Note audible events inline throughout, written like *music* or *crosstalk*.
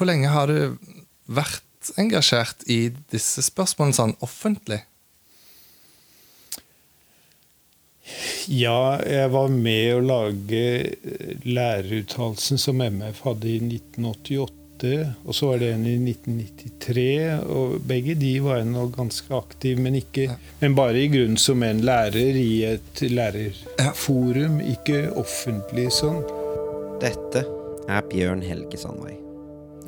hvor lenge har du vært engasjert i disse spørsmålene sånn offentlig? Ja, jeg var med å lage læreruttalelsen som MF hadde i 1988. Og så var det en i 1993. Og begge de var jeg nå ganske aktiv, men, ikke, ja. men bare i grunnen som en lærer i et lærerforum. Ikke offentlig sånn. Dette er Bjørn Helge Sandvei.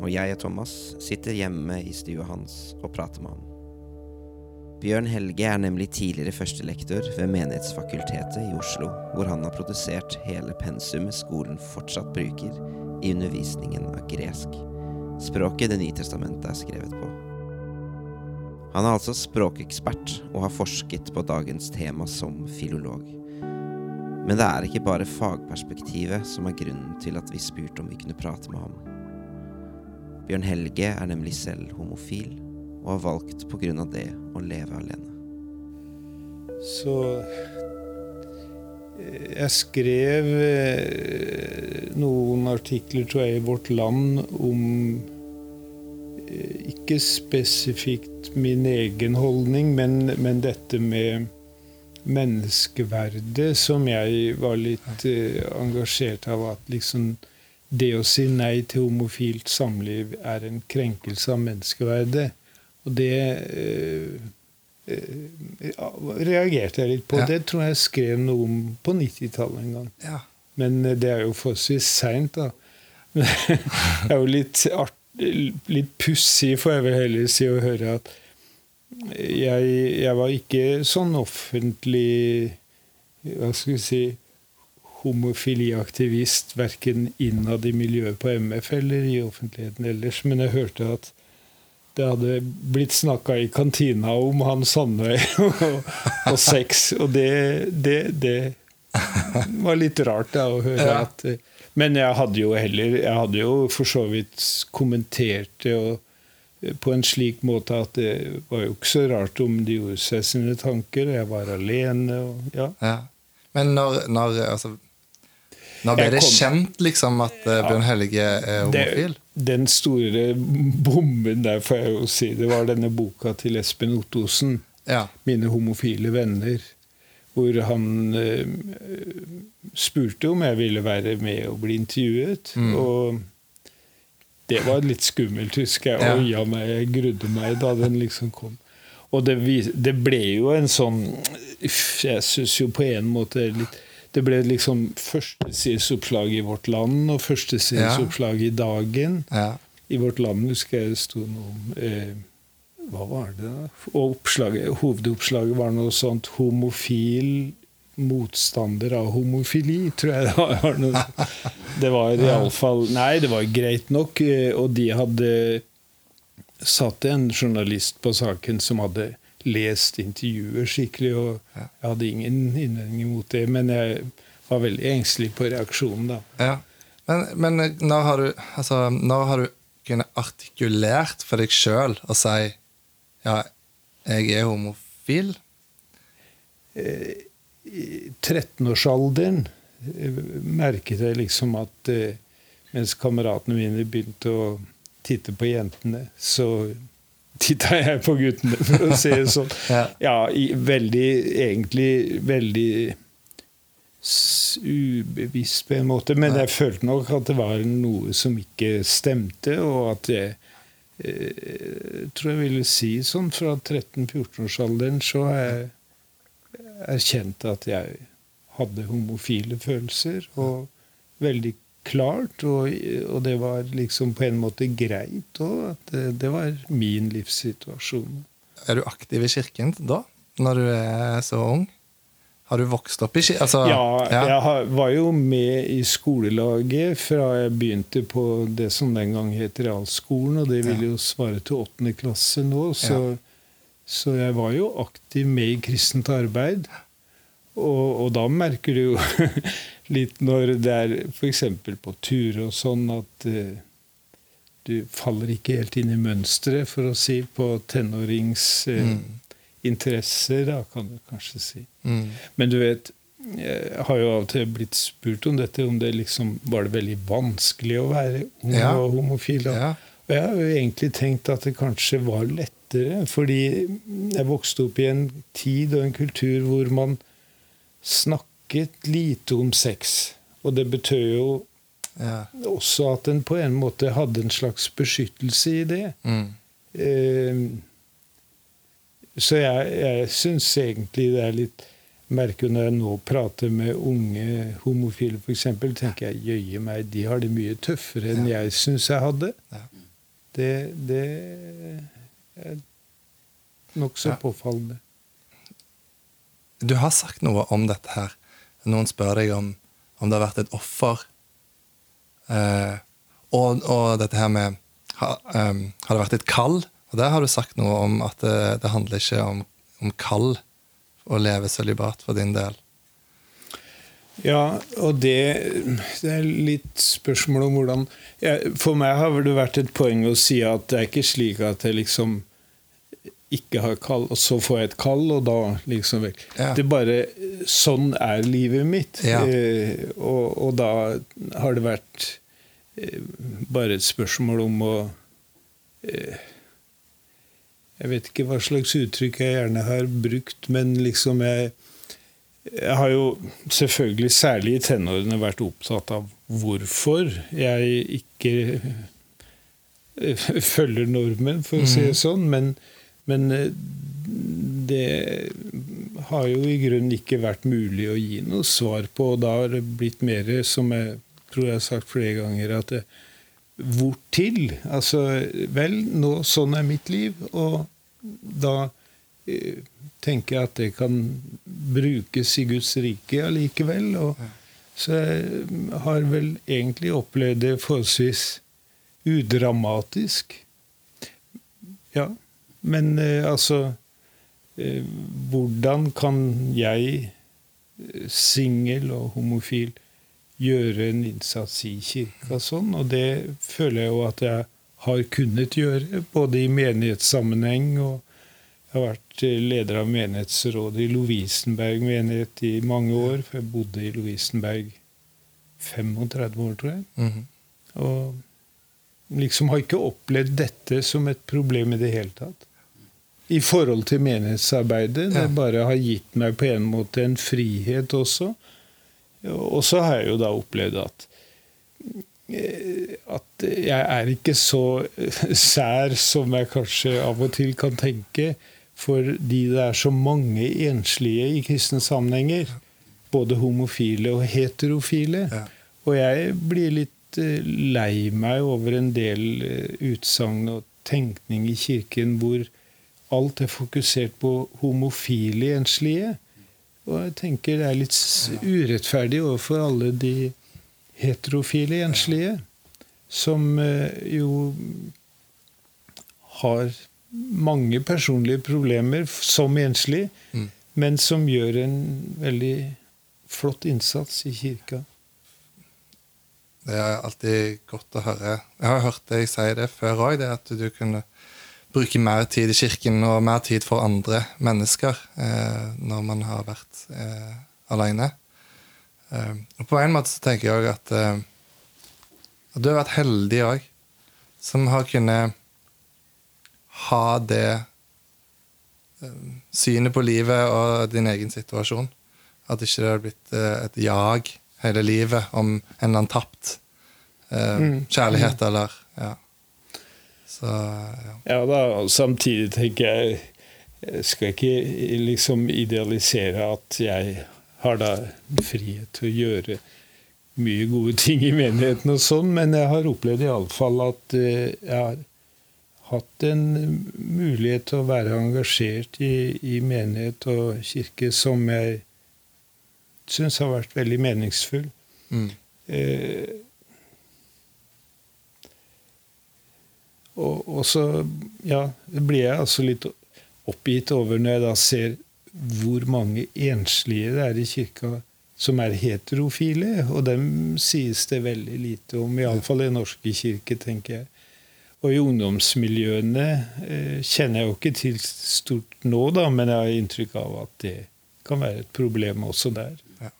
Og jeg og Thomas sitter hjemme i stua hans og prater med ham. Bjørn Helge er nemlig tidligere førstelektor ved Menighetsfakultetet i Oslo, hvor han har produsert hele pensumet skolen fortsatt bruker i undervisningen av gresk, språket Det nye testamentet er skrevet på. Han er altså språkekspert og har forsket på dagens tema som filolog. Men det er ikke bare fagperspektivet som er grunnen til at vi spurte om vi kunne prate med ham. Bjørn Helge er nemlig selv homofil og har valgt pga. det å leve alene. Så eh, jeg skrev eh, noen artikler, tror jeg, i Vårt Land om eh, ikke spesifikt min egen holdning, men, men dette med menneskeverdet, som jeg var litt engasjert av. At liksom det å si nei til homofilt samliv er en krenkelse av menneskeverdet. Og det øh, øh, reagerte jeg litt på. Ja. Det tror jeg jeg skrev noe om på 90-tallet en gang. Ja. Men eh, det er jo forholdsvis seint, da. *laughs* det er jo litt, art, litt pussig, får jeg vel heller si, å høre at jeg, jeg var ikke sånn offentlig Hva skal vi si homofiliaktivist verken innad i miljøet på MF eller i offentligheten ellers, men jeg hørte at det hadde blitt snakka i kantina om han Sandøy *laughs* og, og sex. Og det, det, det, var litt rart da, å høre ja. at Men jeg hadde jo heller Jeg hadde jo for så vidt kommentert det og, på en slik måte at det var jo ikke så rart om de gjorde seg sine tanker. Jeg var alene og ja. ja. Men når, når altså, når ble det kom, kjent liksom at uh, Bjørn Helge er homofil? Det, den store bomben der, får jeg jo si, det var denne boka til Espen Ottosen. Ja. 'Mine homofile venner'. Hvor han uh, spurte om jeg ville være med og bli intervjuet. Mm. Og det var litt skummelt, husker jeg. Ja. Oia meg, jeg grudde meg da den liksom kom. Og det, det ble jo en sånn Jeg syns jo på en måte litt det ble liksom førstesidesoppslag i Vårt Land og førstesidsoppslag i Dagen. Ja. I Vårt Land husker jeg det sto noe om eh, Hva var det, da? Og hovedoppslaget var noe sånt 'Homofil motstander av homofili', tror jeg det var. Noe. Det var iallfall Nei, det var greit nok. Eh, og de hadde satt en journalist på saken som hadde lest intervjuer skikkelig, og jeg hadde ingen innvendinger mot det. Men jeg var veldig engstelig på reaksjonen, da. Ja. Men, men når, har du, altså, når har du kunnet artikulert for deg sjøl og si ja, jeg er homofil? Eh, I 13-årsalderen eh, merket jeg liksom at eh, mens kameratene mine begynte å titte på jentene, så titta jeg på guttene, for å si det sånn. *laughs* ja, i, veldig Egentlig veldig ubevisst på en måte. Men jeg følte nok at det var noe som ikke stemte, og at jeg eh, tror jeg ville si sånn fra 13-14-årsalderen så har jeg erkjent at jeg hadde homofile følelser, og veldig klart, og, og, det var liksom på en måte greit òg. Det, det, var min livssituasjon. Er du aktiv i kirken da, når du er så ung? Har du vokst opp i kirken? Altså, ja, ja, jeg var jo med i skolelaget fra jeg begynte på det som den gang het realskolen, og det vil jo svare til åttende klasse nå. Så, ja. så, jeg var jo aktiv med i kristent arbeid. Og, og da merker du jo *laughs* litt når det er f.eks. på tur og sånn at uh, du faller ikke helt inn i mønsteret, for å si, på tenåringsinteresser, uh, mm. kan du kanskje si. Mm. Men du vet, jeg har jo av og til blitt spurt om dette, om det liksom var det veldig vanskelig å være ung ja. og homofil. Ja. Og jeg har jo egentlig tenkt at det kanskje var lettere, fordi jeg vokste opp i en tid og en kultur hvor man snakket lite om sex. Og det betød jo ja. også at en på en måte hadde en slags beskyttelse i det. Mm. Eh, så jeg, jeg syns egentlig det er litt merkelig når jeg nå prater med unge homofile, f.eks. tenker jeg jøye meg, de har det mye tøffere enn ja. jeg syns jeg hadde. Ja. Det, det er nokså ja. påfallende. Du har sagt noe om dette her. Noen spør deg om, om det har vært et offer. Eh, og, og, dette her med ha, um, Har det vært et kall? Og der har du sagt noe om at det, det handler ikke om, om kall å leve sølibat for din del. Ja, og det, det, er litt spørsmål om hvordan jeg, For meg har det vært et poeng å si at det er ikke slik at jeg liksom ikke har kall, og så får jeg et kall, og da liksom vekk. Ja. Det bare Sånn er livet mitt. Ja. Eh, og, og, da har det vært eh, bare et spørsmål om å eh, jeg vet ikke hva slags uttrykk jeg gjerne har brukt, men liksom jeg, jeg har jo selvfølgelig, særlig i tenårene, vært opptatt av hvorfor jeg ikke eh, følger normen, for å si det mm. sånn. Men, men eh, det har jo i grunnen ikke vært mulig å gi noe svar på. Og da har det blitt mer, som jeg tror jeg har sagt flere ganger, at det, hvor til? Altså, vel, nå, sånn er mitt liv, og da eh, tenker jeg at det kan brukes i Guds rike allikevel. Og, så jeg har vel egentlig opplevd det forholdsvis udramatisk. Ja. Men eh, altså eh, Hvordan kan jeg, eh, singel og homofil, gjøre en innsats i kirka sånn? Og det føler jeg jo at jeg har kunnet gjøre, både i menighetssammenheng og jeg har vært leder av menighetsrådet i Lovisenberg menighet i mange år. For jeg bodde i Lovisenberg 35 år, tror jeg. Mm -hmm. Og liksom har ikke opplevd dette som et problem i det hele tatt. I forhold til menighetsarbeidet. Det bare har gitt meg på en måte en frihet også. Og så har jeg jo da opplevd at Eh, at jeg er ikke så sær som jeg kanskje av og til kan tenke, fordi det er så mange enslige i kristne sammenhenger. Både homofile og heterofile. Ja. Og jeg blir litt eh, lei meg over en del eh, utsagn og tenkning i kirken hvor alt er fokusert på homofile enslige. Og jeg tenker det er litt urettferdig overfor alle de heterofile enslige, som eh, jo har mange personlige problemer som enslig, mm. men som gjør en veldig flott innsats i kirka. Det er alltid godt å høre. Jeg har hørt deg si det før òg, at du kunne bruke mer tid i kirken og mer tid for andre mennesker eh, når man har vært eh, aleine. Eh, og på en måte så tenker jeg at, uh, at du har vært heldig òg, som har kunnet ha det uh, synet på livet og din egen situasjon. At ikke det har blitt et jag hele livet om en eller annen tapt mm. kjærlighet mm. eller. Så, ja. ja da, samtidig tenker jeg Jeg skal ikke liksom idealisere at jeg har da frihet til å gjøre mye gode ting i menigheten og sånn, men jeg har opplevd iallfall at eh, jeg har hatt en mulighet til å være engasjert i, i menighet og kirke som jeg syns har vært veldig meningsfull. Mm. Eh, og, og, så ja, blir jeg altså litt oppgitt over når jeg da ser hvor mange enslige det er i kirka som er heterofile. Og dem sies det veldig lite om, iallfall i norske kirke, tenker jeg. Og i ungdomsmiljøene eh, kjenner jeg jo ikke til stort nå, da, men jeg har inntrykk av at det kan være et problem også der. Ja.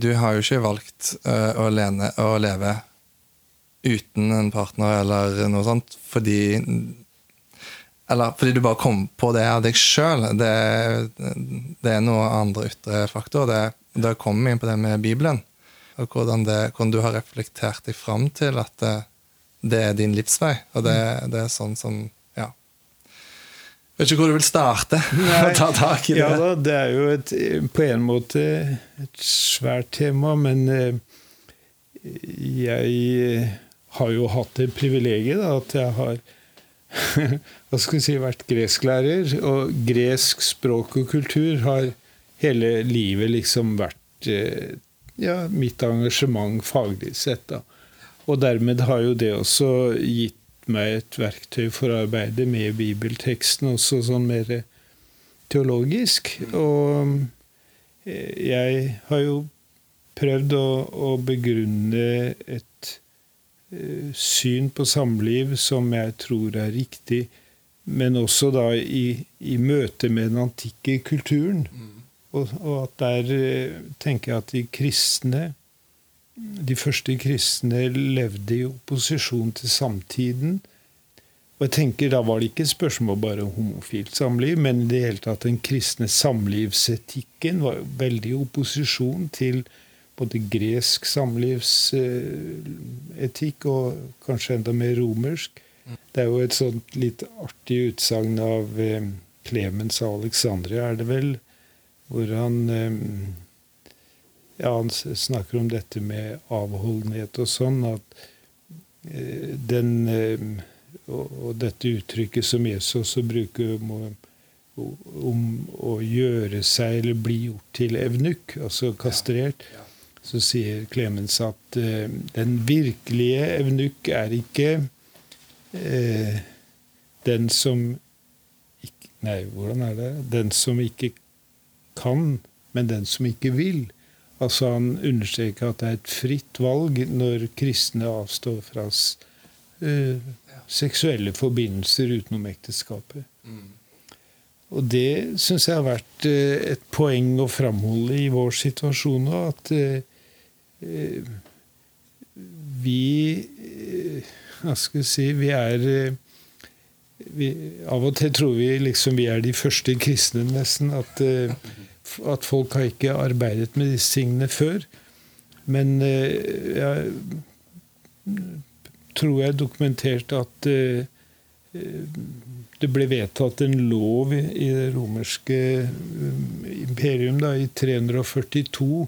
Du har jo ikke valgt uh, å, lene, å, leve uten en partner eller noe sånt fordi Eller fordi du bare kom på det av deg sjøl. Det, det, er noe andre ytre faktorer. Det, det kommer inn på det med Bibelen. Og hvordan, det, hvordan du har reflektert deg fram til at det, det er din livsvei. Og det, det er sånn som Ja. Vet ikke hvor du vil starte. Nei, *laughs* ta tak i det. Ja da, det er jo et, på en måte et svært tema, men eh, jeg har jo hatt det privilegiet at jeg har *laughs* hva skal jeg si, vært gresklærer. Og gresk språk og kultur har hele livet liksom vært eh, ja, mitt engasjement faglig sett. da. Og dermed har jo det også gitt meg et verktøy for å arbeide med bibelteksten, også sånn mer teologisk. Og eh, jeg har jo prøvd å, å begrunne et syn på samliv som jeg tror er riktig, men også da i, i møte med den antikke kulturen. Mm. Og, og, at der uh, tenker jeg at de kristne de første kristne levde i opposisjon til samtiden. Og jeg tenker Da var det ikke spørsmål bare om homofilt samliv, men i det hele tatt den kristne samlivsetikken var veldig i opposisjon til både gresk samlivsetikk og kanskje enda mer romersk. Det er jo et sånt litt artig utsagn av Clemens av Alexandria, er det vel, hvor han ja, han snakker om dette med avholdenhet og sånn. At eh, den eh, Og dette uttrykket som Jesus også bruker om, om å gjøre seg eller bli gjort til evnuk, altså kastrert, så sier Clemens at eh, den virkelige evnuk er ikke eh, den som ikke, Nei, hvordan er det? Den som ikke kan, men den som ikke vil. Altså Han understreker at det er et fritt valg når kristne avstår fra uh, seksuelle forbindelser utenom ekteskapet. Mm. Og det syns jeg har vært uh, et poeng å framholde i vår situasjon nå. At uh, vi Hva skal jeg si Vi er vi, Av og til tror vi liksom vi er de første kristne, nesten. At at folk har ikke arbeidet med disse tingene før. Men eh, jeg tror jeg dokumenterte at eh, det ble vedtatt en lov i det romerske eh, imperium da, i 342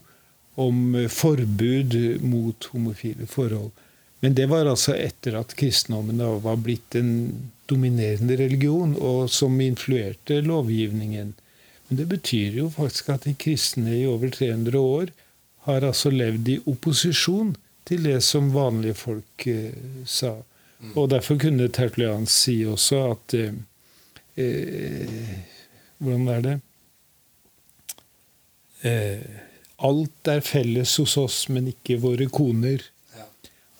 om forbud mot homofile forhold. Men det var altså etter at kristendommen da var blitt en dominerende religion, og som influerte lovgivningen. Men det betyr jo faktisk at de kristne i over 300 år har altså levd i opposisjon til det som vanlige folk eh, sa. Mm. Og derfor kunne Tertulian si også at eh, eh, Hvordan er det? Eh, alt er felles hos oss, men ikke våre koner. Ja.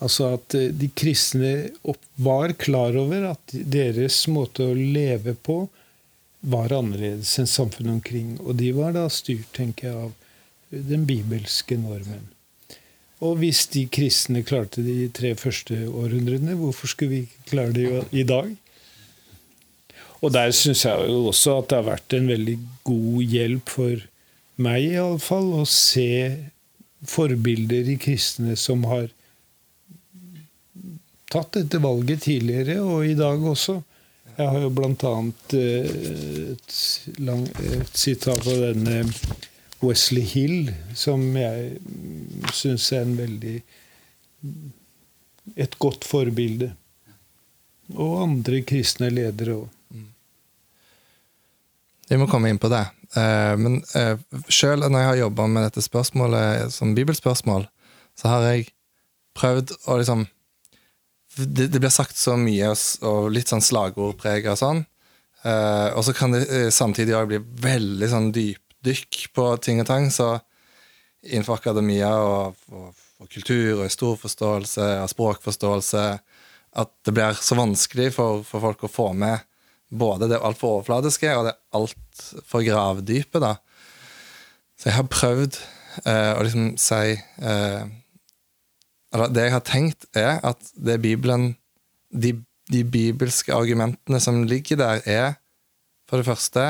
Altså at eh, de kristne var klar over at deres måte å leve på var annerledes enn samfunnet omkring. Og de var da styrt, tenker jeg, av den bibelske normen. Og hvis de kristne klarte det i tre første århundrene, hvorfor skulle vi ikke klare det i dag? Og der syns jeg jo også at det har vært en veldig god hjelp for meg, iallfall, å se forbilder i kristne som har tatt dette valget tidligere, og i dag også. Jeg har jo annet eh, et, et sitat av denne Wesley Hill, som jeg syns er en veldig et godt forbilde. Og andre kristne ledere òg. Vi må komme inn på det. Eh, men eh, sjøl når jeg har jobba med dette spørsmålet som bibelspørsmål, så har jeg prøvd å liksom det, det, blir sagt så mye og litt sånn slagordpreg og sånn. Uh, og så kan det uh, samtidig òg bli veldig sånn dypdykk på ting og tang. Så innenfor akademia og, og, og kultur og historieforståelse og språkforståelse at det blir så vanskelig for, for folk å få med både det altfor overfladiske og det altfor gravdypet, da. Så jeg har prøvd eh, å liksom si Det jeg har tenkt, er at det Bibelen de, de bibelske argumentene som ligger der, er for det første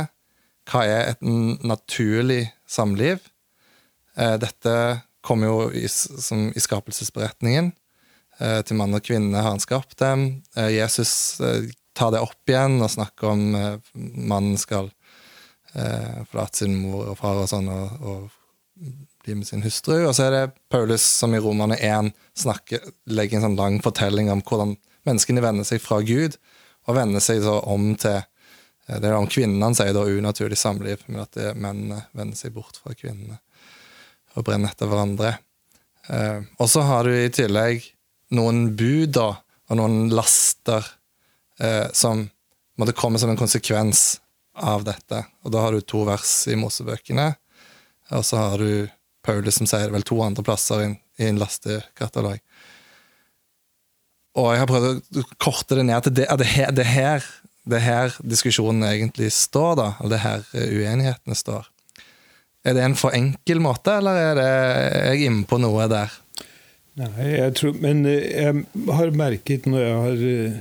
hva er et naturlig samliv? Eh, dette kommer jo i, som i skapelsesberetningen. Eh, til mann og kvinne har han skapt dem. Eh, Jesus tar det opp igjen og snakker om mannen skal forlate sin mor og far og sånn og, og bli med sin hustru. Og så er det Paulus som i Romerne 1 snakker, legger en sånn lang fortelling om hvordan menneskene vender seg fra Gud, og vender seg så om til eh, Det er om kvinnene sier da unaturlig samliv, men at mennene vender seg bort fra kvinnene og brenner etter hverandre. Eh, og så har du i tillegg noen bud da, og noen laster eh, som måtte komme som en konsekvens av dette. Og da har du to vers i Mosebøkene, og så har du Paulus som sier vel to andre plasser i, i en lastekatalog. Og jeg har prøvd å korte det ned til det, det, her, det, her, det her diskusjonen egentlig står, da. Eller det her uenighetene står. Er det en for enkel måte, eller er, det, er jeg inne på noe der? Nei, jeg tror Men eh, jeg har merket når jeg har eh,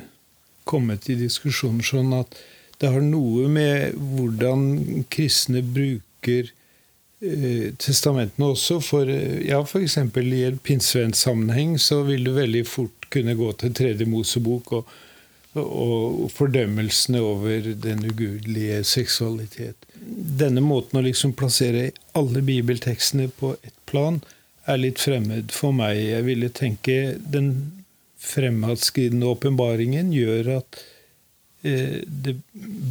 kommet i diskusjoner sånn at det har noe med hvordan kristne bruker eh, testamentene også. For ja, f.eks. i en pinsevennsammenheng så vil du veldig fort kunne gå til tredje Mosebok og, og fordømmelsene over den ugudelige seksualitet. Denne måten å liksom plassere alle bibeltekstene på ett plan er litt fremmed for meg. Jeg ville tenke den fremadskridende åpenbaringen gjør at eh, det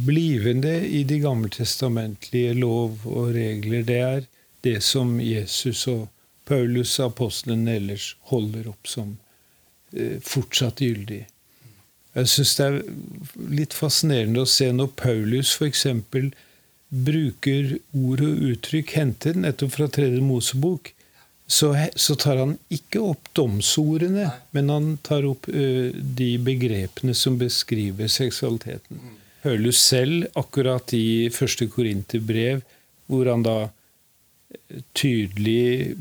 blivende i de gammeltestamentlige lov og regler, det er det som Jesus og Paulus, apostelen ellers, holder opp som Eh, fortsatt gyldig. Jeg syns det er litt fascinerende å se når Paulus f.eks. bruker ord og uttrykk hentet nettopp fra Tredje Mosebok, så, så, tar han ikke opp domsordene, men han tar opp ø, de begrepene som beskriver seksualiteten. Mm. Paulus selv, akkurat i første Korinterbrev, hvor han da tydelig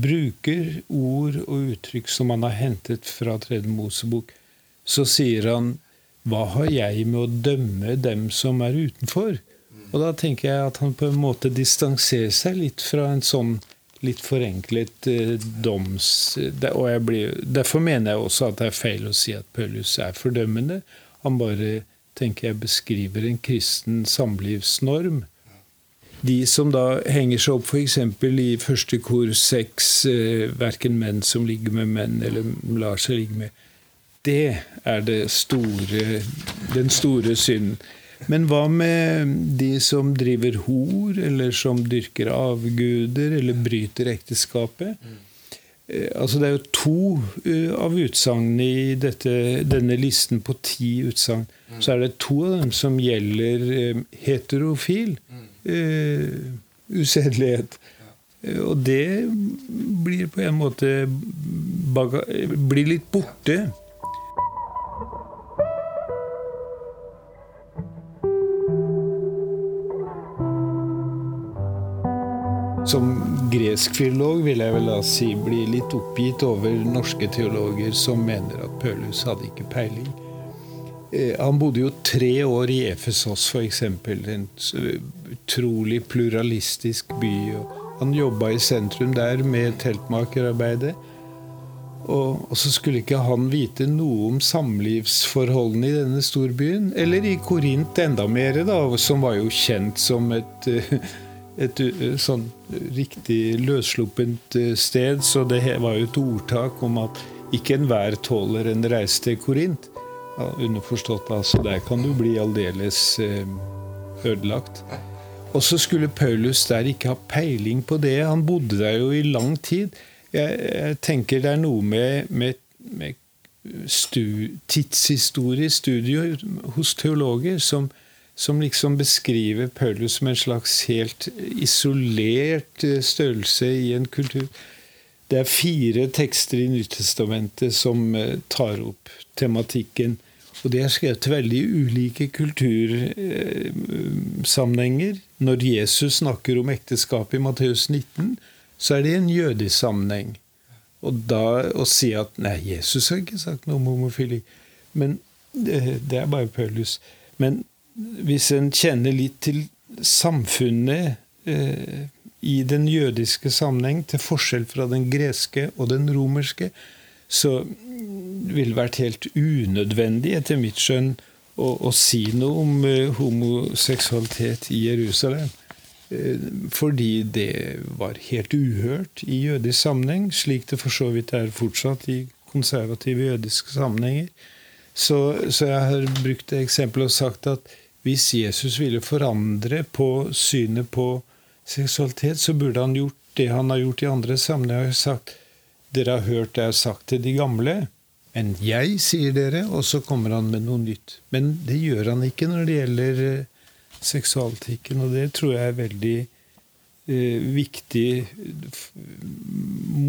bruker ord og uttrykk som han har hentet fra Tredje Mosebok, så sier han hva har jeg med å dømme dem som er utenfor? Og da tenker jeg at han på en måte distanserer seg litt fra en sånn litt forenklet eh, doms... Blir, derfor mener jeg også at det er feil å si at Paulus er fordømmende. Han bare tenker jeg beskriver en kristen samlivsnorm de som da henger seg opp f.eks. i første kor seks, eh, verken menn som ligger med menn, eller lar seg ligge med, det er det store, den store synden. Men hva med de som driver hor, eller som dyrker avguder, eller bryter ekteskapet? Eh, altså Det er jo to uh, av utsagnene i dette, denne listen på ti utsagn. Så er det to av dem som gjelder uh, heterofil uh, usedelighet. Og det blir på en måte blir litt borte. Som gresk filolog vil jeg vel da si bli litt oppgitt over norske teologer som mener at Pølhus hadde ikke peiling. Eh, han bodde jo tre år i Efesos, f.eks. En utrolig pluralistisk by. Han jobba i sentrum der med teltmakerarbeidet. Og, og, så skulle ikke han vite noe om samlivsforholdene i denne storbyen. Eller i Korint enda mer, da, som var jo kjent som et, et, et sånn riktig løssluppent sted. Så det var jo et ordtak om at ikke enhver tåler en reise til Korint. Ja, underforstått, altså. Der kan du bli aldeles eh, ødelagt. Og så skulle Paulus der ikke ha peiling på det. Han bodde der jo i lang tid. Jeg, jeg tenker det er noe med, med, med stu, tidshistorie, studier hos teologer som, som liksom beskriver Paulus som en slags helt isolert eh, størrelse i en kultur. Det er fire tekster i Nyttestamentet som eh, tar opp tematikken. Og de er skrevet til veldig ulike kultursammenhenger. Når Jesus snakker om ekteskap i Matteus 19, så er det en jødisk sammenheng. Og da å si at Nei, Jesus har ikke sagt noe om homofili. Men det er bare Paulus. Men hvis en kjenner litt til samfunnet eh, i den jødiske sammenheng, til forskjell fra den greske og den romerske, så ville det vært helt unødvendig, etter mitt skjønn, å, å si noe om eh, homoseksualitet i Jerusalem. Eh, fordi det var helt uhørt i jødisk sammenheng, slik det for så vidt er fortsatt i konservative jødiske sammenhenger. Så, så jeg har brukt eksempelet og sagt at hvis Jesus ville forandre på synet på seksualitet, så burde han gjort det han har gjort i andre sammenhenger. sagt dere har hørt det jeg har sagt til de gamle, men jeg sier dere, og så kommer han med noe nytt. Men det gjør han ikke når det gjelder eh, seksualetikken, og det tror jeg er veldig eh, viktig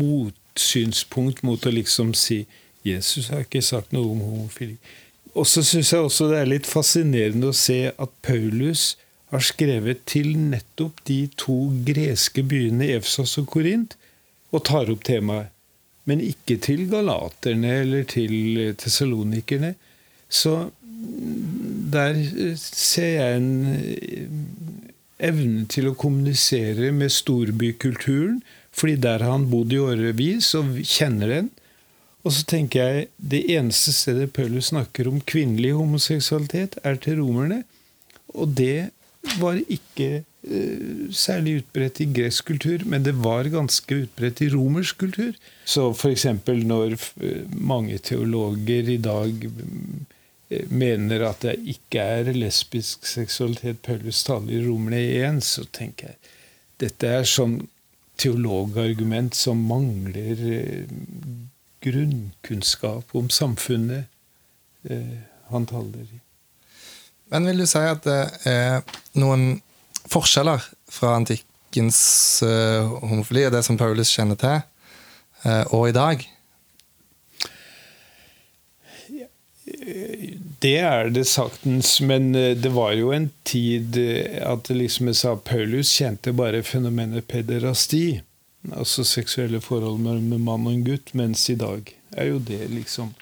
motsynspunkt mot å liksom si Jesus har ikke sagt noe om homofili. Og så syns jeg også det er litt fascinerende å se at Paulus har skrevet til nettopp de to greske byene Efsos og Korint, og tar opp temaet. Men ikke til galaterne eller til tessalonikerne. Så der ser jeg en evne til å kommunisere med storbykulturen, fordi der har han bodd i årevis og kjenner den. Og så tenker jeg det eneste stedet Paulus snakker om kvinnelig homoseksualitet, er til romerne. Og det var ikke uh, særlig utbredt i gresk kultur, men det var ganske utbredt i romersk kultur. Så f.eks. når uh, mange teologer i dag uh, mener at det ikke er lesbisk seksualitet Paulus taler i Romerne 1, så tenker jeg dette er sånn teologargument som mangler grunnkunnskap om samfunnet eh, han taler i. Men vil du si at det er noen forskjeller fra antikkens eh, homofili og det som Paulus kjenner til, eh, og i dag? Det er det saktens, men eh, det var jo en tid at liksom jeg sa Paulus kjente bare fenomenet pederasti altså seksuelle forhold mellom mann og en gutt, mens i dag er jo det liksom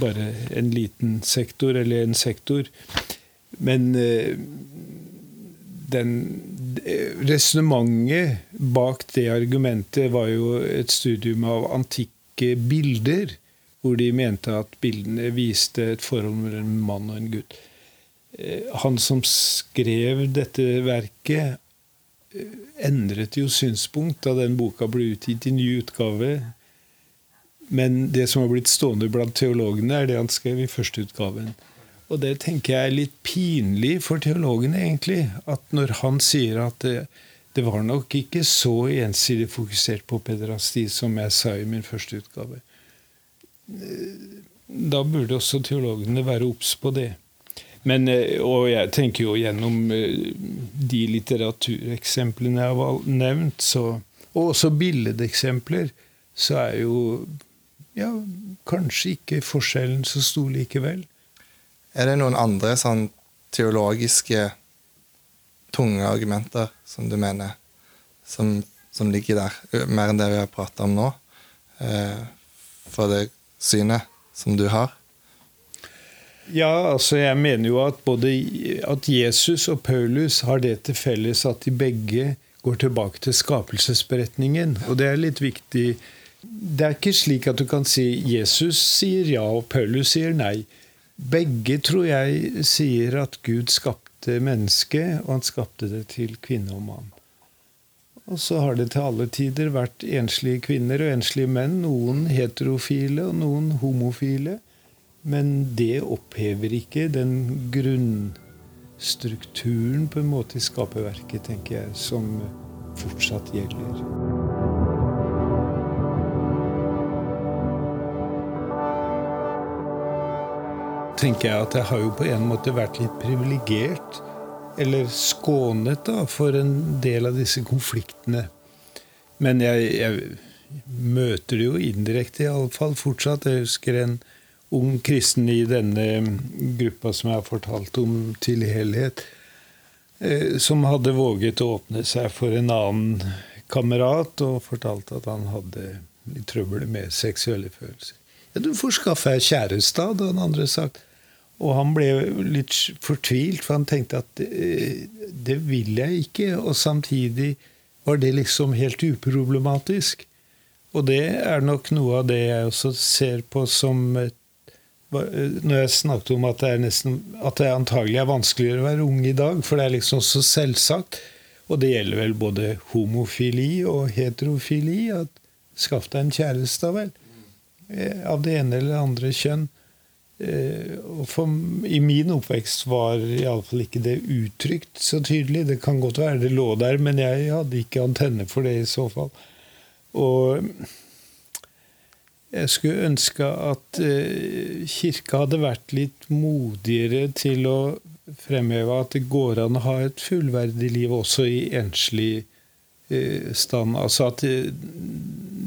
bare en liten sektor, eller en sektor. Men eh, den resonnementet bak det argumentet var jo et studium av antikke bilder, hvor de mente at bildene viste et forhold mellom en mann og en gutt. Eh, han som skrev dette verket, endret jo synspunkt da den boka ble utgitt i ny utgave. Men det som har blitt stående blant teologene, er det han skrev i første utgaven. Og det tenker jeg er litt pinlig for teologene, egentlig. At når han sier at det, det var nok ikke så ensidig fokusert på pederasti som jeg sa i min første utgave. Da burde også teologene være obs på det. Men, eh, og jeg tenker jo gjennom eh, de litteratureksemplene jeg har nevnt, så, og også billedeksempler, så er jo ja, kanskje ikke forskjellen så stor likevel. Er det noen andre sånn teologiske tunge argumenter som du mener som, som ligger der, mer enn det vi har prata om nå, eh, for det synet som du har? Ja, altså jeg mener jo at både at Jesus og Paulus har det til felles at de begge går tilbake til skapelsesberetningen. Og det er litt viktig. Det er ikke slik at du kan si Jesus sier ja, og Paulus sier nei. Begge, tror jeg, sier at Gud skapte mennesket, og han skapte det til kvinne og mann. Og så har det til alle tider vært enslige kvinner og enslige menn. Noen heterofile og noen homofile. Men det opphever ikke den grunnstrukturen på en måte i skaperverket, tenker jeg, som fortsatt gjelder. tenker jeg at jeg har jo på en måte vært litt privilegert, eller skånet, da, for en del av disse konfliktene. Men jeg, jeg møter det jo indirekte, iallfall fortsatt. Jeg husker en ung kristen i denne gruppa som jeg har fortalt om til helhet, eh, som hadde våget å åpne seg for en annen kamerat og fortalte at han hadde litt trøbbel med seksuelle følelser. Ja, du får skaffe deg kjæreste, hadde han andre sagt. Og han ble litt fortvilt, for han tenkte at det, det vil jeg ikke. Og samtidig var det liksom helt uproblematisk. Og det er nok noe av det jeg også ser på som et når jeg snakket om at det, er nesten, at det antagelig er vanskeligere å være ung i dag, for det er liksom så selvsagt. Og det gjelder vel både homofili og heterofili. at Skaff deg en kjæreste, vel. Eh, av det ene eller andre kjønn. Eh, og for, I min oppvekst var iallfall ikke det uttrykt så tydelig. Det kan godt være det lå der, men jeg hadde ikke antenne for det i så fall. Og jeg skulle ønske at eh, Kirka hadde vært litt modigere til å fremheve at det går an å ha et fullverdig liv også i enslig eh, stand. Altså at eh,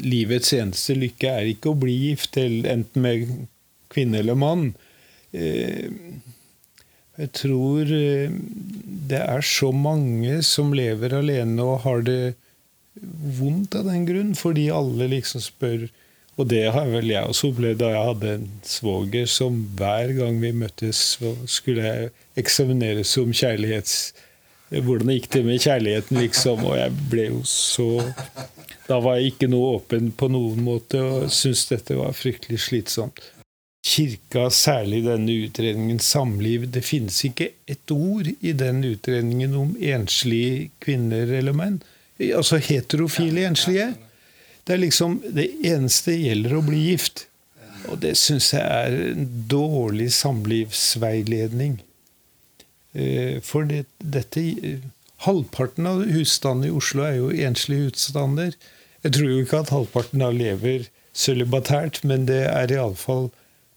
livets eneste lykke er ikke å bli gift, enten med kvinne eller mann. Jeg tror det er så mange som lever alene og har det vondt av den grunn, fordi alle liksom spør og det har vel jeg også opplevd da jeg hadde en svoger som hver gang vi møttes, skulle jeg eksamineres som kjærlighets... Hvordan gikk det med kjærligheten, liksom? Og jeg ble jo så Da var jeg ikke noe åpen på noen måte og syntes dette var fryktelig slitsomt. Kirka, særlig denne utredningen Samliv Det finnes ikke et ord i den utredningen om enslige kvinner eller menn. Altså heterofile enslige. Det er liksom det eneste gjelder å bli gift. Og det syns jeg er en dårlig samlivsveiledning. Eh, for det, dette Halvparten av husstandene i Oslo er jo enslige husstander. Jeg tror jo ikke at halvparten av lever sølibatært, men det er iallfall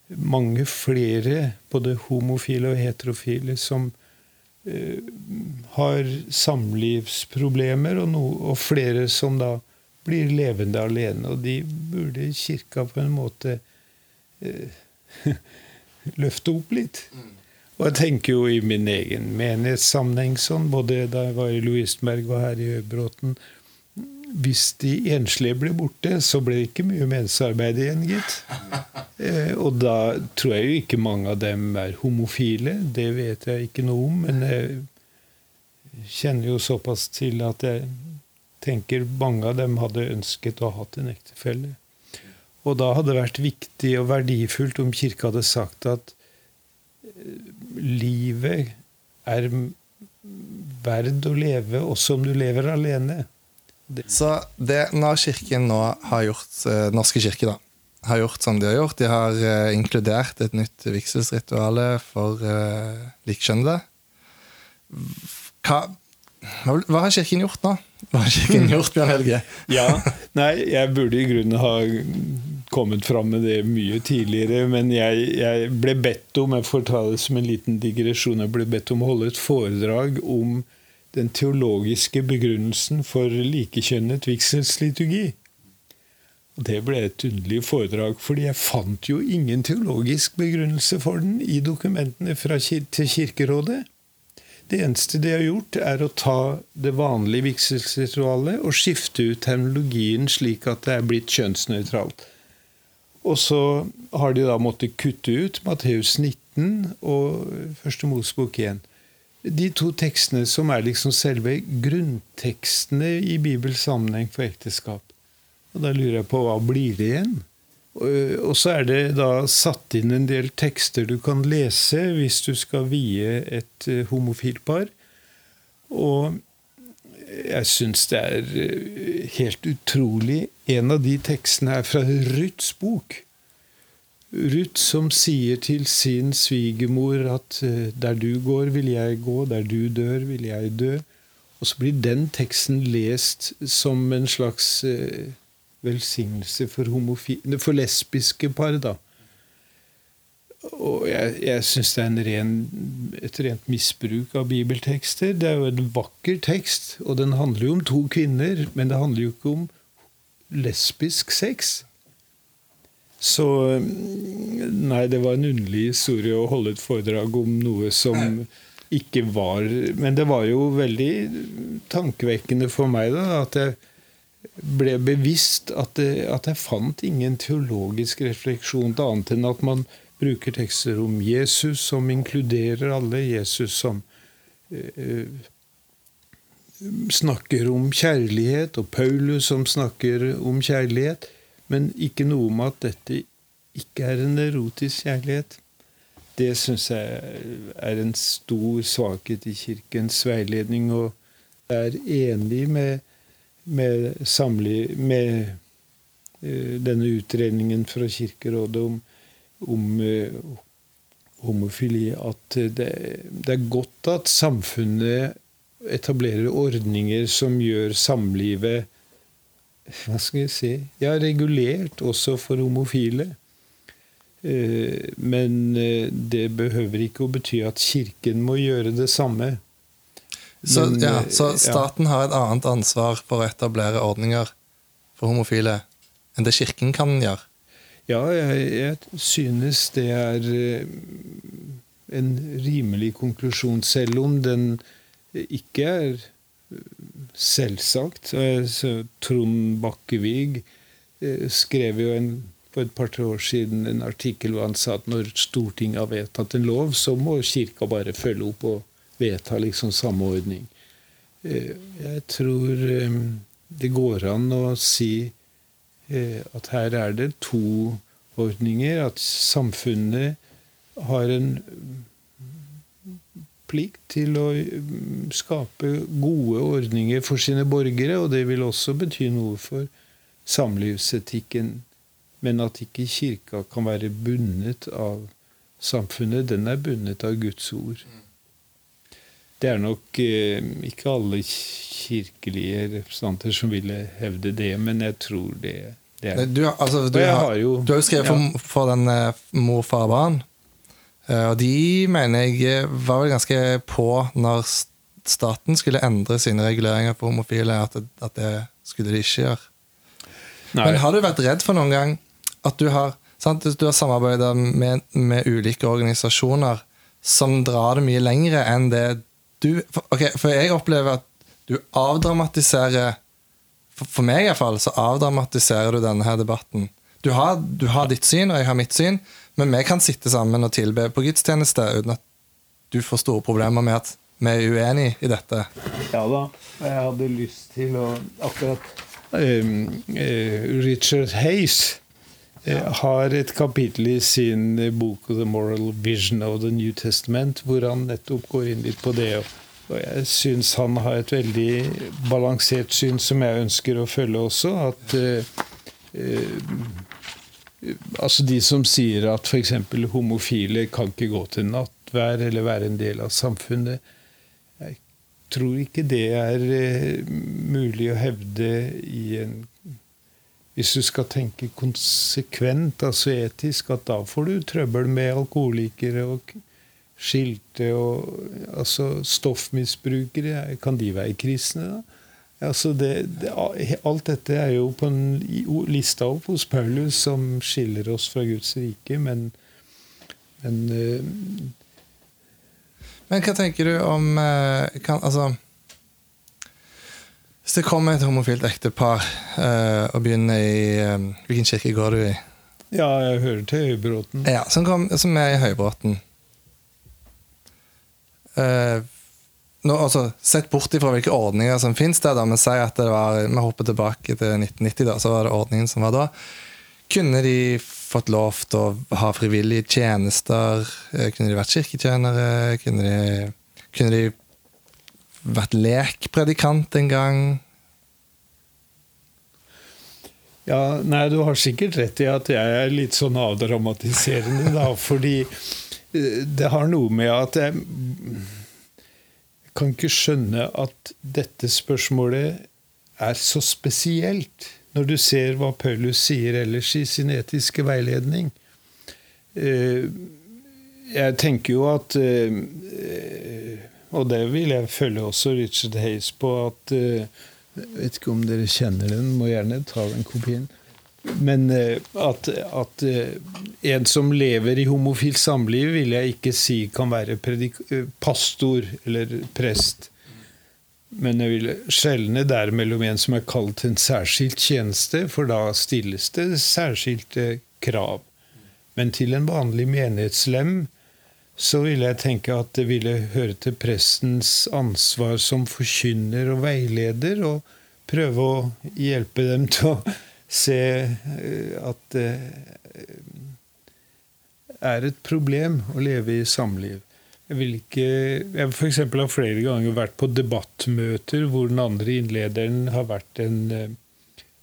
mange flere, både homofile og heterofile, som uh, har samlivsproblemer, og, no, og flere som da blir levende alene. Og de burde kirka på en måte eh, *laughs* løfte opp litt. Og jeg tenker jo i min egen menighetssammenheng sånn, både da jeg var i Lovisenberg og her i Øybråten Hvis de enslige ble borte, så ble det ikke mye menighetsarbeid igjen, gitt. Eh, og da tror jeg jo ikke mange av dem er homofile. Det vet jeg ikke noe om. Men jeg kjenner jo såpass til at jeg tenker mange av dem hadde ønsket å ha hatt en ektefelle. Og da hadde det vært viktig og verdifullt om Kirka hadde sagt at eh, livet er verd å leve også om du lever alene. Det. Så det når Kirken nå har gjort, eh, Norske kirke da, har gjort som de har gjort, de har uh, inkludert et nytt vigselsritual for uh, likkjønnede hva, hva har Kirken gjort nå? Hva har Kirken gjort, Bjørn Helge? ja, nei, Jeg burde i grunnen ha kommet fram med det mye tidligere, men jeg, jeg, ble bedt om jeg får ta det som en liten digresjon, jeg ble bedt om å holde et foredrag om den teologiske begrunnelsen for likekjønnet vigselsliturgi. Og Det ble et underlig foredrag, fordi jeg fant jo ingen teologisk begrunnelse for den i dokumentene fra, til Kirkerådet. Det eneste de har gjort, er å ta det vanlige vigselsritualet og skifte ut terminologien slik at det er blitt kjønnsnøytralt. Og så har de da måttet kutte ut Matteus 19 og Første Mosebok 1. De to tekstene som er liksom selve grunntekstene i Bibels sammenheng for ekteskap. Og da lurer jeg på hva blir det igjen? Og så er det da satt inn en del tekster du kan lese hvis du skal vie et eh, homofilt par. Og jeg syns det er eh, helt utrolig. En av de tekstene er fra Ruths bok. Ruth som sier til sin svigermor at eh, der du går, vil jeg gå, der du dør, vil jeg dø. Og så blir den teksten lest som en slags velsignelse for, for lesbiske par. da. Og jeg, jeg syns det er ren, et rent misbruk av bibeltekster. Det er jo en vakker tekst, og den handler jo om to kvinner, men det handler jo ikke om lesbisk sex. Så Nei, det var en underlig historie å holde et foredrag om noe som ikke var Men det var jo veldig tankevekkende for meg da, at jeg ble bevisst at, det, at jeg fant ingen teologisk refleksjon til annet enn at man bruker tekster om Jesus som inkluderer alle. Jesus som eh, snakker om kjærlighet, og Paulus som snakker om kjærlighet. Men ikke noe om at dette ikke er en erotisk kjærlighet. Det syns jeg er en stor svakhet i Kirkens veiledning. Og er enig med med, samli, med uh, denne utredningen fra Kirkerådet om, om uh, homofili at det, det, er godt at samfunnet etablerer ordninger som gjør samlivet hva skal jeg si ja, regulert også for homofile. Uh, men det behøver ikke å bety at Kirken må gjøre det samme. Så, Men, ja, så staten ja. har et annet ansvar for å etablere ordninger for homofile enn det Kirken kan gjøre? Ja, jeg, jeg synes det er eh, en rimelig konklusjon, selv om den ikke er eh, selvsagt. Trond Bakkevig eh, skrev jo en, for et par-tre år siden en artikkel hvor han sa at når Stortinget har vedtatt en lov, så må Kirka bare følge opp og vedta liksom samordning. Eh, jeg tror eh, det går an å si eh, at her er det to ordninger. At samfunnet har en plikt til å skape gode ordninger for sine borgere, og det vil også bety noe for samlivsetikken. Men at ikke Kirka kan være bundet av samfunnet. Den er bundet av Guds ord. Det er nok eh, ikke alle kirkelige representanter som ville hevde det, men jeg tror det, det er du, altså, du, har, har jo, du, har, jo skrevet ja. for, for, den uh, mor, far, barn. Uh, og de mener jeg var vel ganske på når staten skulle endre sine reguleringer for homofile, at det, at det skulle de ikke gjøre. Nei. Men har du vært redd for noen gang at du har, sant, du har samarbeida med, med ulike organisasjoner som drar det mye lengre enn det du Ok, for jeg opplever at du avdramatiserer For, for meg iallfall så avdramatiserer du denne her debatten. Du har, du har, ditt syn, og jeg har mitt syn, men vi kan sitte sammen og tilbe på gudstjeneste uten at du får store problemer med at vi er uenige i dette. Ja da. Jeg hadde lyst til å akkurat um, uh, Richard Hayes uh, har et kapittel i sin bok 'The Moral Vision of the New Testament' hvor han nettopp går inn litt på det. og jeg syns han har et veldig balansert syn som jeg ønsker å følge også. At uh, uh, altså de som sier at f.eks. homofile kan ikke gå til nattvær eller være en del av samfunnet. Jeg tror ikke det er eh, mulig å hevde i en hvis du skal tenke konsekvent, altså etisk, at da får du trøbbel med alkoholikere og skilte og altså stoffmisbrukere, kan de være kristne, da? Altså det, det, alt dette er jo på en lista opp hos Paulus som skiller oss fra Guds rike, men, men uh, Men hva tenker du om uh, kan, Altså Hvis det kommer et homofilt ektepar uh, og begynner i Hvilken kirke går du i? Ja, jeg hører til Høybråten. Ja, som, kom, som er i Høybråten. Uh, nå, altså, Sett bort ifra hvilke ordninger som finnes der, da, men si at det var, vi hopper tilbake til 1990, da, så var det ordningen som var da. Kunne de fått lov til å ha frivillige tjenester? Kunne de vært kirketjenere? Kunne de, kunne de vært lekpredikant en gang? Ja, nei, du har sikkert rett i at jeg er litt sånn avdramatiserende, da. Fordi det har noe med at jeg kan ikke skjønne at dette spørsmålet er så spesielt, når du ser hva Paulus sier ellers i sin etiske veiledning. Eh, jeg tenker jo at eh, Og det vil jeg følge også Richard Hayes på at uh, vet ikke om dere kjenner den, må gjerne ta den kopien. Men uh, at, at, uh, en som lever i homofilt samliv, vil jeg ikke si kan være pastor eller prest. Men jeg vil skjelne der mellom en som er kalt en særskilt tjeneste, for da stilles det særskilte krav. Men til en vanlig menighetslem så ville jeg tenke at det ville høre til prestens ansvar som forkynner og veileder, og prøve å hjelpe dem *laughs* til å se eh, at det er et problem å leve i samliv. Jeg vil ikke Jeg for har flere ganger vært på debattmøter hvor den andre innlederen har vært en eh,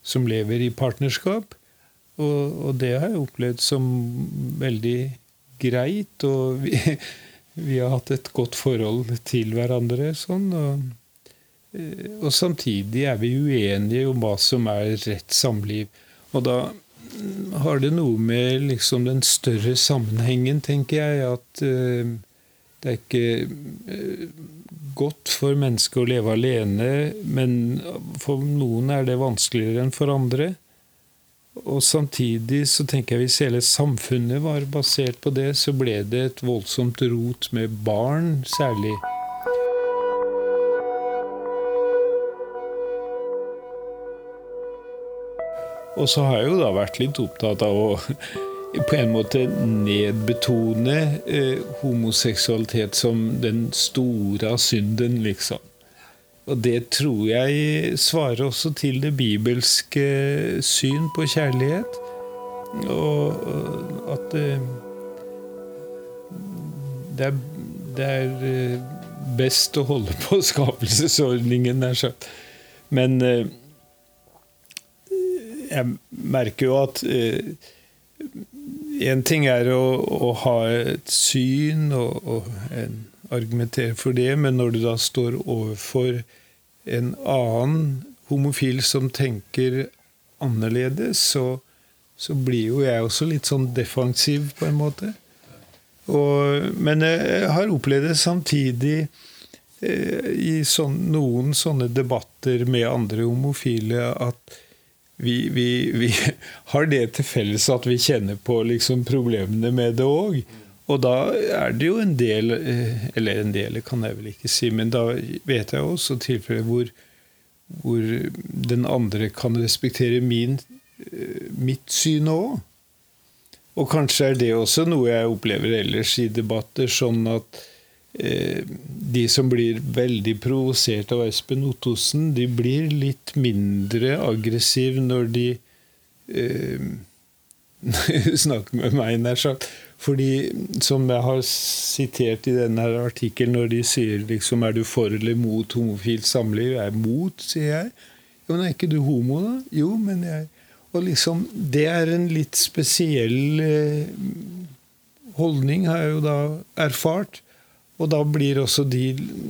som lever i partnerskap. Og, og det har jeg opplevd som veldig greit. Og vi, *laughs* vi, har hatt et godt forhold til hverandre sånn. Og, eh, og samtidig er vi uenige om hva som er rett samliv. Og da har det noe med liksom den større sammenhengen, tenker jeg, at uh, det er ikke eh, godt for mennesket å leve alene, men for noen er det vanskeligere enn for andre. Og samtidig så tenker jeg hvis hele samfunnet var basert på det, så ble det et voldsomt rot med barn særlig. Og så har jeg jo da vært litt opptatt av å *laughs* på en måte nedbetone eh, homoseksualitet som den store synden, liksom. Og det tror jeg svarer også til det bibelske syn på kjærlighet. Og at eh, det er, det er eh, best å holde på skapelsesordningen, nær sagt. Men eh, jeg merker jo at en ting er å, å, ha et syn og, og en, argumentere for det, men når du da står overfor en annen homofil som tenker annerledes, så, så blir jo jeg også litt sånn defensiv, på en måte. Og, men jeg har opplevd det samtidig eh, i sånn, noen sånne debatter med andre homofile at vi, vi, vi, *laughs* har det til felles at vi kjenner på liksom problemene med det òg. Og da er det jo en del eh, Eller en del kan jeg vel ikke si, men da vet jeg også tilfeller hvor, hvor den andre kan respektere min, eh, mitt syn òg. Og kanskje er det også noe jeg opplever ellers i debatter, sånn at Eh, de som blir veldig provosert av Espen Ottosen, de blir litt mindre aggressiv når de eh, *laughs* snakker med meg, nær sagt. Fordi, som jeg har sitert i denne artikkelen, når de sier liksom, er du for eller mot homofilt samliv? Jeg er mot, sier jeg. Jo, men er ikke du homo, da? Jo, men jeg Og liksom, det er en litt spesiell eh, holdning, har jeg jo da erfart. Og da blir også de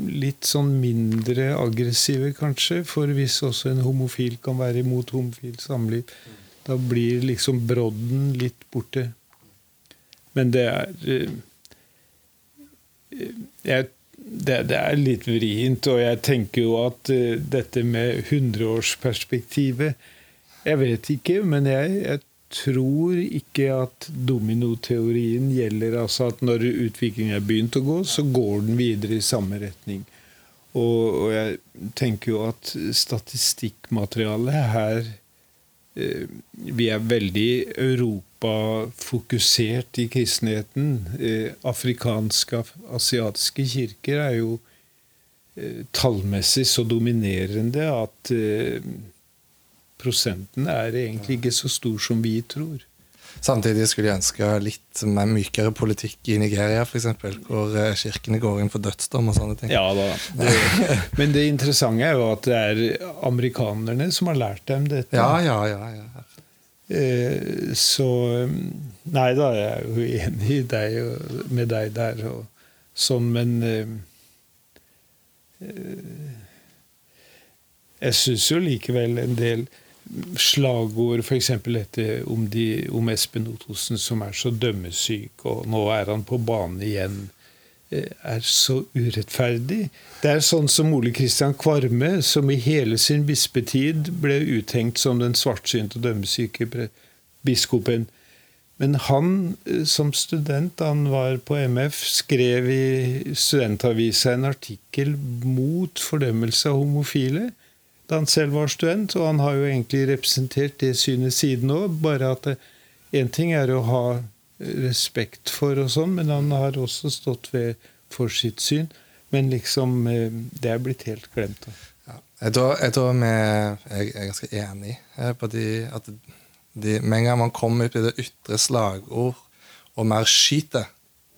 litt sånn mindre aggressive, kanskje. For hvis også en homofil kan være imot homofilt samliv, da blir liksom brodden litt borte. Men det er eh, jeg, det, det, er litt vrient, og jeg tenker jo at uh, dette med hundreårsperspektivet Jeg vet ikke, men jeg, jeg tror ikke at dominoteorien gjelder. Altså at når utviklingen er begynt å gå, så går den videre i samme retning. Og, og jeg tenker jo at statistikkmaterialet her eh, Vi er veldig europafokusert i kristenheten. Eh, afrikanske, asiatiske kirker er jo eh, tallmessig så dominerende at eh, prosenten er egentlig ikke så stor som vi tror. Samtidig skulle jeg ønske litt mer mykere politikk i Nigeria, f.eks., hvor eh, kirkene går inn for dødsdom og sånne ting. Ja da. Det, *laughs* men det interessante er jo at det er amerikanerne som har lært dem dette. Ja, ja, ja, ja. Eh, så Nei da, jeg er jo enig deg, med deg der og sånn, men eh, jeg syns jo likevel en del slagord, f.eks. dette om, de, om Espen Ottosen som er så dømmesyk, og nå er han på banen igjen, eh, er så urettferdig. Det er sånn som Ole Kristian Kvarme, som i hele sin bispetid ble uthengt som den svartsynte og dømmesyke biskopen. Men han eh, som student, han var på MF, skrev i studentavisa en artikkel mot fordømmelse av homofile han selv var student. Og han har jo egentlig representert det synet siden òg, bare at én ting er å ha respekt for og sånn, men han har også stått ved for sitt syn. Men liksom, eh, det er blitt helt glemt. Ja. Jeg tror, jeg, tror vi, jeg, er ganske enig eh, på de, at de, med en gang man kommer ut i det ytre slagord og mer skyter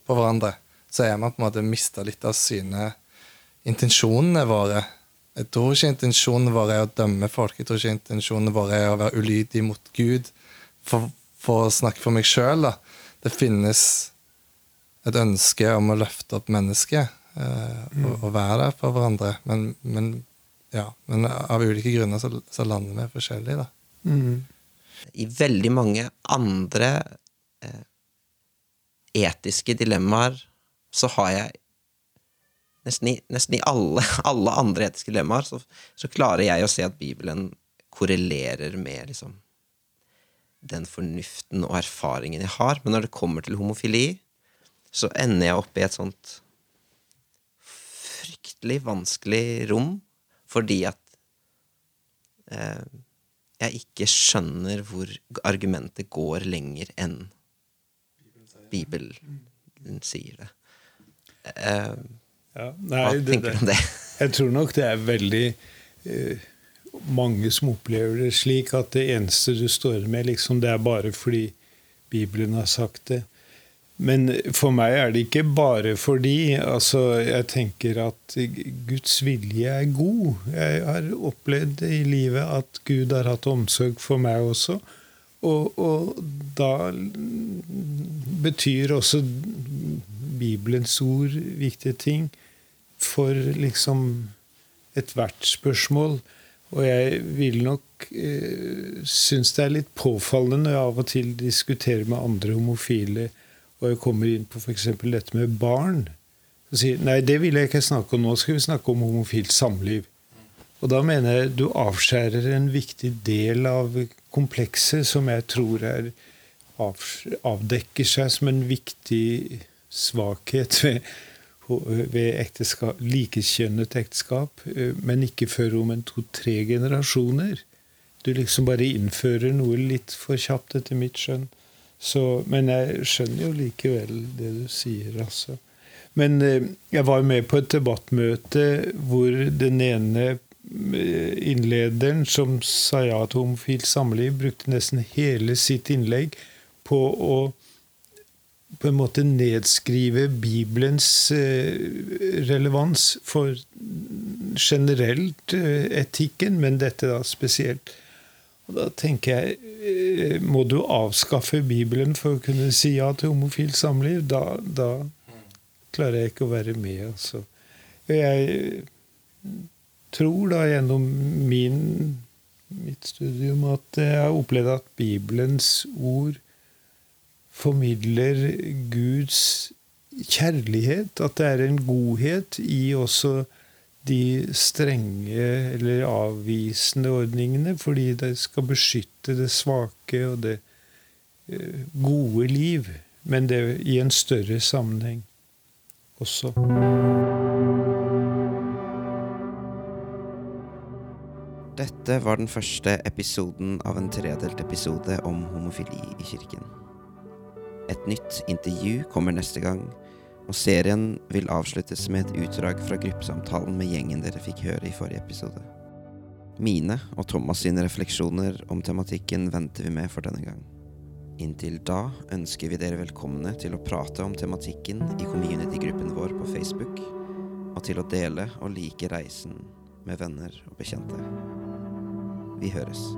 på hverandre, så er man på en måte mista litt av syne intensjonene våre. Jeg tror ikke intensjonen vår er å dømme folk. Jeg tror ikke intensjonen vår er å være ulydig mot Gud. For, for å snakke for meg sjøl, Det finnes et ønske om å løfte opp mennesket eh, og, og, være der for hverandre. Men, men, ja, men av ulike grunner så, så lander vi forskjellig, da. Mm. I veldig mange andre eh, etiske dilemmaer så har jeg Nesten i, nesten i alle, *laughs* alle, andre etiske dilemmaer så, så, klarer jeg å se at Bibelen korrelerer med liksom, den fornuften og erfaringen jeg har. Men når det kommer til homofili, så ender jeg opp i et sånt fryktelig vanskelig rom fordi at eh, jeg ikke skjønner hvor argumentet går lenger enn Bibelen sier det. Eh, ja, nei, hva tenker du om det? *laughs* Jeg tror nok det er veldig eh, mange som opplever det slik at det eneste du står med, liksom, det er bare fordi Bibelen har sagt det. Men for meg er det ikke bare fordi. Altså, jeg tenker at Guds vilje er god. Jeg har opplevd i livet at Gud har hatt omsorg for meg også. Og, og da betyr også Bibelens ord viktige ting for liksom ethvert spørsmål. Og jeg vil nok eh, synes det er litt påfallende når jeg av og til diskuterer med andre homofile og jeg kommer inn på f.eks. dette med barn, Og sier nei, det vil jeg ikke snakke om nå. skal vi snakke om homofilt samliv. Og da mener jeg du avskjærer en viktig del av komplekset som jeg tror er avdekker seg som en viktig svakhet ved, ved ekteskap, likekjønnet ekteskap, men ikke før om en to-tre generasjoner. Du liksom bare innfører noe litt for kjapt, etter mitt skjønn. Så, men jeg skjønner jo likevel det du sier, altså. Men eh, jeg var med på et debattmøte hvor den ene eh, innlederen som sa ja til homofilt samliv, brukte nesten hele sitt innlegg på å på en måte nedskrive Bibelens eh, relevans for generelt etikken, men dette da spesielt. Og da tenker jeg eh, Må du avskaffe Bibelen for å kunne si ja til homofilt samliv? Da, da klarer jeg ikke å være med, altså. Jeg tror da gjennom min, mitt studium at jeg har opplevd at Bibelens ord formidler Guds kjærlighet. At det er en godhet i også de strenge eller avvisende ordningene, fordi det skal beskytte det svake og det eh, gode liv. Men det i en større sammenheng også. Dette var den første episoden av en tredelt episode om homofili i kirken. Et nytt intervju kommer neste gang og serien vil avsluttes med et utdrag fra gruppesamtalen med gjengen dere fikk høre i forrige episode. Mine og Thomas sine refleksjoner om tematikken venter vi med for denne gang. Inntil da ønsker vi dere velkomne til å prate om tematikken i community-gruppen vår på Facebook, og til å dele og like reisen med venner og bekjente. Vi høres.